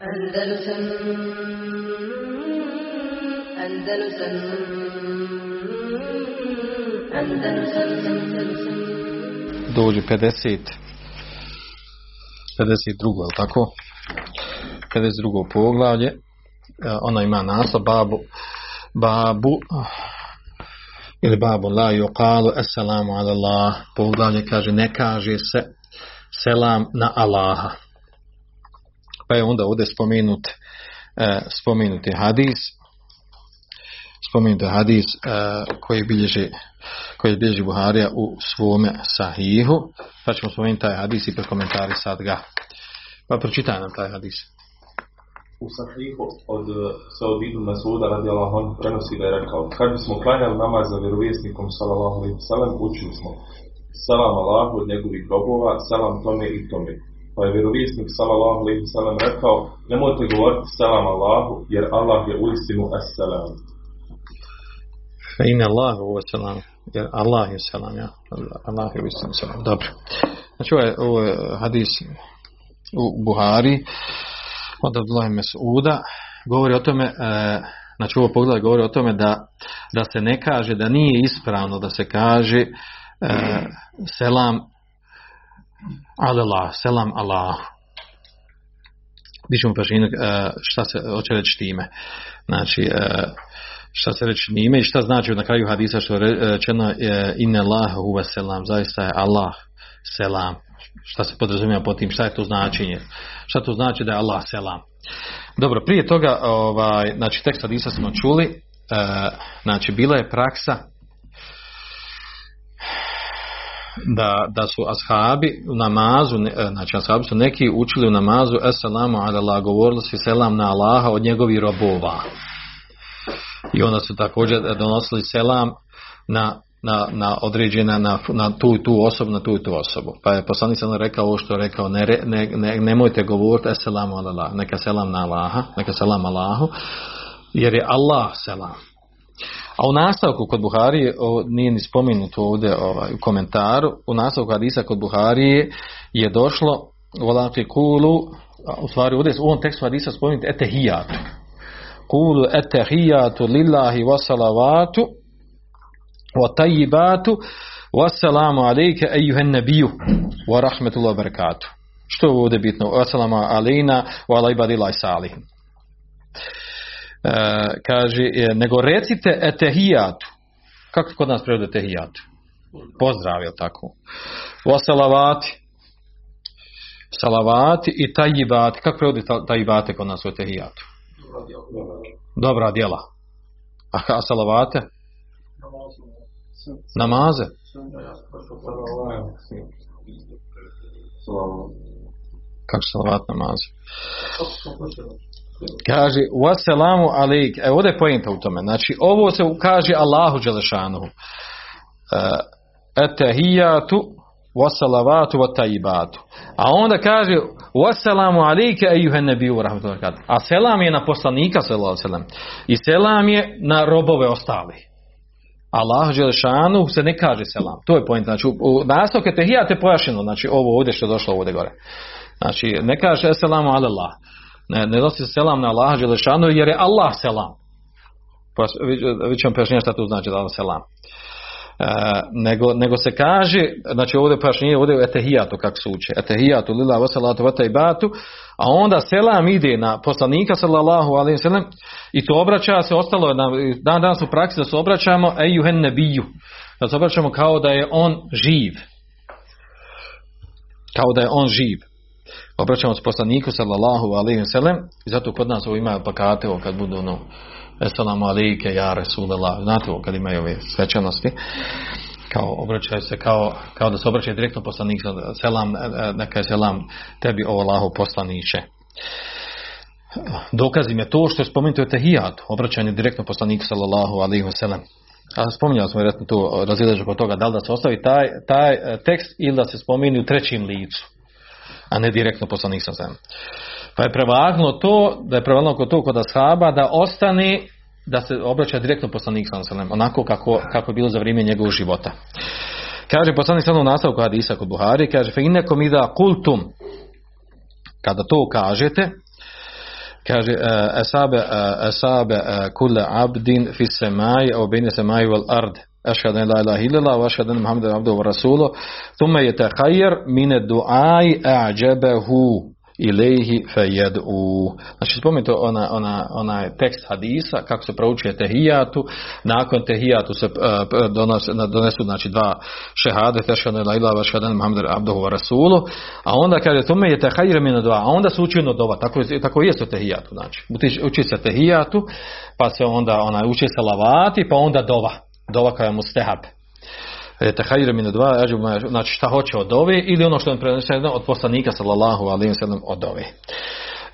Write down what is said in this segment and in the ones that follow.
Andalusam Andalusam Andalusam Andalusam dođe 50 52. je tako? 52. poglavlje ona ima naslov babu babu ili babu la yuqalu assalamu ala Allah poglavlje kaže ne kaže se selam na Allaha pa je onda ovdje spomenut e, spomenuti hadis spomenuti hadis e, koji bilježi koji bilježi Buharija u svome sahihu pa ćemo spomenuti taj hadis i prekomentari sad ga. Pa pročitaj nam taj hadis. U sahihu od Saud ibn Masuda radi Allah on prenosi da je rekao kad bismo klanjali namaz za vjerovjesnikom sallallahu alaihi sallam učili smo salam Allahu od njegovih robova salam tome i tome pa je vjerovjesnik sallallahu alaihi sallam rekao nemojte govoriti salam Allahu jer Allah je u istinu as-salam fa Allahu wa salam jer Allah je selam ja. Allah je uistinu selam. Dobro. Znači ovo je, ovo je hadis u Buhari od Abdullah Mesuda govori o tome e, znači ovo pogled govori o tome da, da se ne kaže da nije ispravno da se kaže e, selam Allah, selam Allah. Bićemo pažinu e, šta se hoće reći time. Znači e, šta se reći njime i šta znači na kraju hadisa što je rečeno e, inna inne Allah huve selam zaista je Allah selam. Šta se podrazumijeva po tim, šta je to značenje, šta to znači da je Allah selam. Dobro, prije toga, ovaj, znači tekst Hadisa smo čuli, znači bila je praksa da, da su ashabi u namazu, e, znači ashabi su neki učili u namazu Esselamu ala govorili su selam na Allaha od njegovih robova. I onda su također donosili selam na na, na određena na, na tu i tu osobu, na tu i tu osobu. Pa je poslanik sam rekao ovo što je rekao, ne, ne, ne, nemojte govoriti eselamu ala neka selam na Allaha, neka selam Allahu, jer je Allah selam. A u nastavku kod Buharije, o, nije ni spomenuto ovdje ovaj, u komentaru, u nastavku Hadisa kod Buharije je došlo volaki kulu, u stvari ovdje u ovom tekstu Hadisa spomenuti etehijatu. Kulu etehijatu lillahi wasalavatu wa tajibatu wassalamu alejke ejuhen nebiju wa rahmetullahi wa barakatuh što je ovdje bitno wassalamu alejna wa ala ibadillah salihin. E, kaže e, nego recite etehijatu. Kako kod nas prevode etehijatu pozdrav je tako? Wassalavati salavati. I tajibati. Kako prevode tajibate kod nas u etehijatu? Dobra djela. A, a salavate? Namaze. Kako salavat namaze? Kaže, wassalamu alaik. E, ovdje je pojenta u tome. Znači, ovo se kaže Allahu Đelešanuhu. Etehijatu wassalavatu vatajibatu. A onda kaže, wassalamu alaike ejuhen nebiju rahmetullahi A selam je na poslanika sallallahu selam. I selam je na robove ostali. Allah Đelešanu se ne kaže selam. To je pojent. Znači, u, u nastavke tehijate pojašeno, znači ovo ovdje što je došlo ovdje gore. Znači, ne kaže selamu alallah. Allah. Ne, ne nosi selam na Allah Đelešanu jer je Allah selam. Pa, vi, vi ćemo šta to znači da Allah selam. E, nego, nego se kaže, znači ovdje pojašnjenje, ovdje je etehijatu kako se uče. Etehijatu lila vasalatu vata i batu, a onda selam ide na poslanika sallallahu alaihi sallam i to obraća se, ostalo na, dan danas u praksi da se obraćamo ejuhen nebiju. Da se obraćamo kao da je on živ. Kao da je on živ. Obraćamo se poslaniku sallallahu alaihi sallam i zato kod nas ovo ima plakate kad budu ono Esselamu alike, ja Resulallah. Znate ovo kad imaju ove svečanosti. Kao obraćaju se kao, kao da se obraćaju direktno poslanik. Selam, neka je selam tebi o Allahu poslaniće. Dokaz im je to što je spomenuto je tehijat. Obraćanje direktno poslaniku sallallahu alaihi ve sellem A spominjali smo vjerojatno tu razilaženje kod toga da li da se ostavi taj, taj e, tekst ili da se spomeni u trećim licu a ne direktno poslanik sa zemlje. Pa je prevagnuo to, da je prevagnuo kod to kod ashaba, da ostane, da se obraća direktno poslanik sa zemlje, onako kako, kako je bilo za vrijeme njegovog života. Kaže poslanik sa u nastavku hadisa kod Buhari, kaže, fe innekom ida kultum, kada to kažete, kaže uh, asabe uh, asabe uh, kulle abdin fi semai au bejne semai wal ard أشهد أن لا إله إلا الله وأشهد أن محمدا عبده ورسوله ثم يتخير من الدعاء أعجبه ilaihi fejad'u. Znači spomenuto ona, ona, ona tekst hadisa kako se proučuje tehijatu, nakon tehijatu se uh, donos, donesu znači dva šehade, tešhadu la ilaha šehadan Muhammed abduhu wa rasulu, a onda kaže tome je tehajir min dua, a onda se uči jedno dova, tako, tako je se tehijatu, znači uči, uči se tehijatu, pa se onda ona uči se lavati, pa onda dova, dova koja je mustehab e, tehajira min dva, znači šta hoće od ove ili ono što je preneseno od poslanika sallallahu alejhi ve sellem od ove.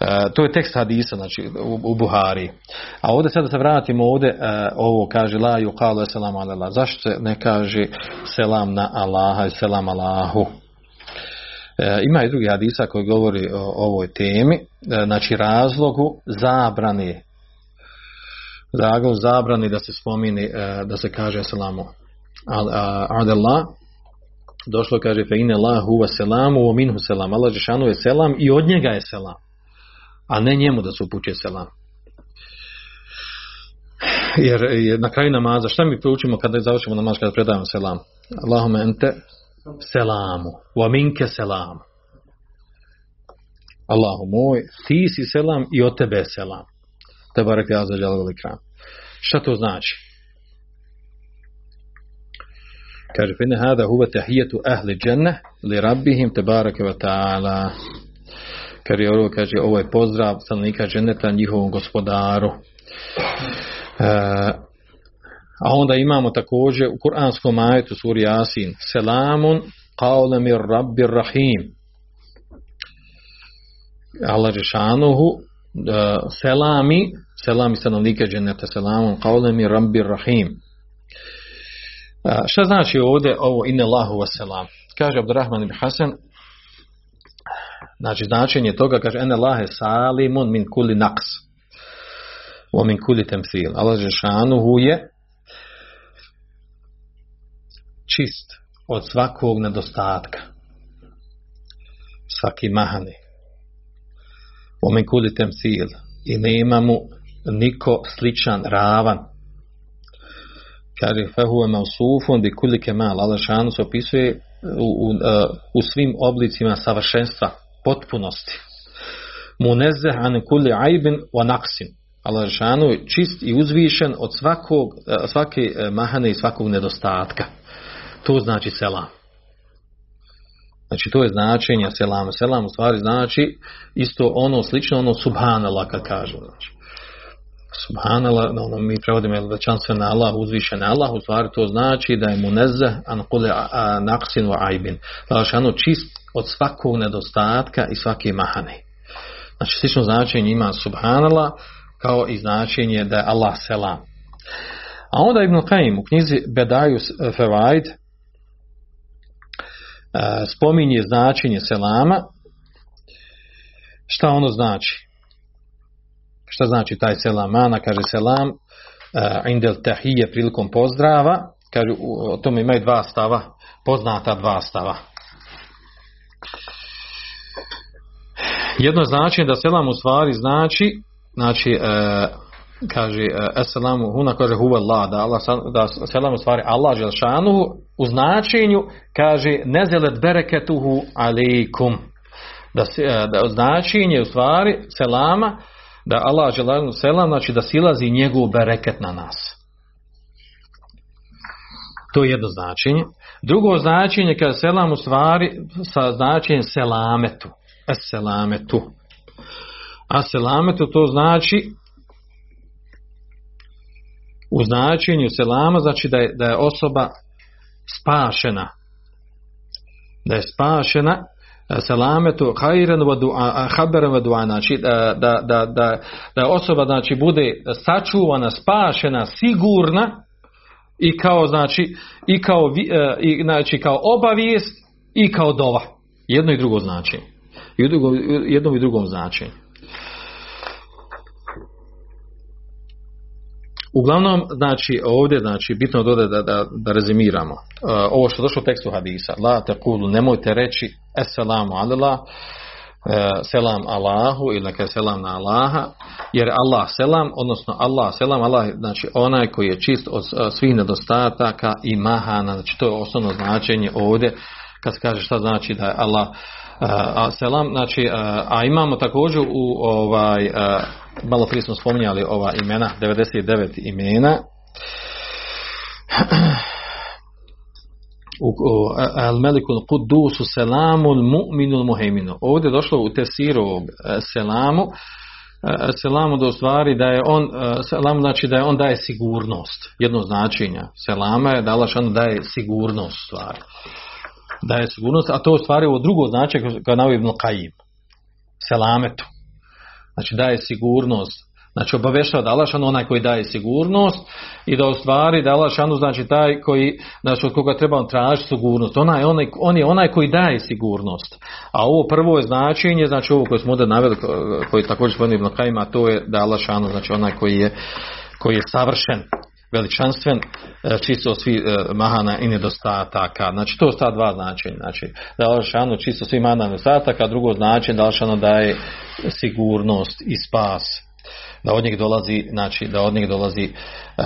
E, to je tekst hadisa znači u, u Buhari. A ovdje sada se vratimo ovdje e, ovo kaže la yuqalu selam ala Allah. Zašto se ne kaže selam na Allaha i selam Allahu? E, ima i drugi hadisa koji govori o, ovoj temi, e, znači razlogu zabrane zagon zabrani da se spomini e, da se kaže selamu ad Allah. Došlo kaže fe inna Allah huwa selamu wa minhu selam Allah je selam i od njega je selam a ne njemu da se upućuje selam. Jer je na kraju namaza šta mi proučimo kada završimo namaz kada predajemo selam? Allahumma ente selamu wa minke selam. Allahu moj ti si selam i od tebe selam te barek ja za šta to znači Kaže, fine hada huve tahijetu ahli dženne li rabbihim tebareke wa ta'ala. Kaže, ovo, kaže, ovo je pozdrav stanovnika dženeta njihovom gospodaru. E, a onda imamo također u kuranskom ajetu suri Yasin Selamun qawla mir rabbir rahim. Allah Žešanuhu selami selami stanovnike dženeta selamun kaulemi rabbir rahim. Šta znači ovdje ovo inne lahu selam? Kaže Abdurrahman ibn Hasan, znači značenje toga, kaže ene lahe salimun min kuli naqs wa min kuli temsil. Allah Žešanuhu je čist od svakog nedostatka. Svaki mahani. Omen kuli temsil. I nema mu niko sličan, ravan, kaže fehu mausufun bi kuli kemal Allah šanu se opisuje u, u, u svim oblicima savršenstva potpunosti. Munezzeh an kulli aibin wa naqsin. Allah šanu je čist i uzvišen od svakog svake e, mahane i svakog nedostatka. To znači selam. Znači to je značenje selam. Selam u stvari znači isto ono slično ono subhanala kad kažu. Znači Subhanala, ono, mi prevodimo veličanstvo na Allah, uzvišen Allah, u stvari to znači da je mu neze an kule naqsin wa aibin. Znači, ono čist od svakog nedostatka i svake mahane. Znači, slično značenje ima subhanallah, kao i značenje da je Allah selam. A onda Ibn Qaim u knjizi Bedaju Fevaid spominje značenje selama. Šta ono znači? Šta znači taj selam? Mana kaže selam uh, indel tahije prilikom pozdrava. Kaže, o tome imaju dva stava, poznata dva stava. Jedno značenje da selam u stvari znači, znači, uh, kaže, e, assalamu eselamu huna kaže huwa Allah, da, Allah, da selam u stvari Allah želšanuhu, u značenju kaže nezelet bereketuhu alejkum Da, se, e, da značenje u stvari selama, da Allah želanu selam, znači da silazi njegov bereket na nas. To je jedno značenje. Drugo značenje kada selam u stvari sa značenjem selametu. Es selametu. A selametu to znači u značenju selama znači da je, da je osoba spašena. Da je spašena e, selametu hajren wa du'a haberan wa du'a znači da, da, da, da, da osoba znači bude sačuvana spašena sigurna i kao znači i kao e, i znači kao obavijest i kao dova. Jedno i drugo znači i drugo, jednom i drugom značenju. Uglavnom, znači, ovdje, znači, bitno dode da, da, da rezimiramo. E, ovo što došlo u tekstu hadisa, la te kulu, nemojte reći, eselamu alila, e, selam Allahu ili neka selam na Allaha, jer Allah selam, odnosno Allah selam, Allah znači onaj koji je čist od e, svih nedostataka i mahana, znači to je osnovno značenje ovdje, kad se kaže šta znači da je Allah a selam, znači, a imamo također u ovaj, malo prije smo spominjali ova imena, 99 imena, u al melikul kudusu selamul mu'minul muhejminu. Ovdje je došlo u tesiru e, selamu, e, selamu da stvari da je on, e, selamu znači da je on daje sigurnost, jedno značenje. Selama je da Allah daje sigurnost stvari daje sigurnost, a to u stvari ovo drugo značenje kao navio Ibn Qajim. Selametu. Znači daje sigurnost. Znači obavešava da Allah onaj koji daje sigurnost i da ostvari da Allah znači taj koji, znači od koga treba tražiti sigurnost. Onaj, onaj, on je onaj koji daje sigurnost. A ovo prvo je značenje, znači ovo koje smo ovdje naveli, koji također spomenuo Ibn Kajima, to je da Allah znači onaj koji je, koji je savršen veličanstven e, čisto svi e, mahana i nedostataka. Znači to sta dva značenja. Znači da je Alšanu čisto svi mahana i nedostataka, drugo značenje da Alšanu daje sigurnost i spas. Da od njih dolazi, znači da od njih dolazi uh,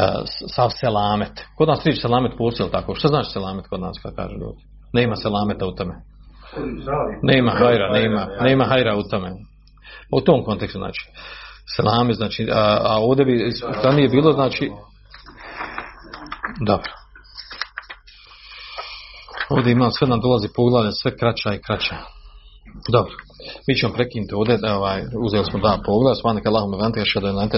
sav selamet. Kod nas riječ selamet postoji tako. Što znači selamet kod nas kada kaže ljudi? Nema selameta u tome. Nema hajra, nema, nema hajra u tome. U tom kontekstu znači. Selamet znači, a, a ovdje bi, nije bilo znači, dobro. Ovdje ima sve nam dolazi poglavlja, sve kraća i kraća. Dobro. Mi ćemo prekinuti ovdje, da, ovaj, uzeli smo dva poglavlja, svanika Allahum evante, još da je na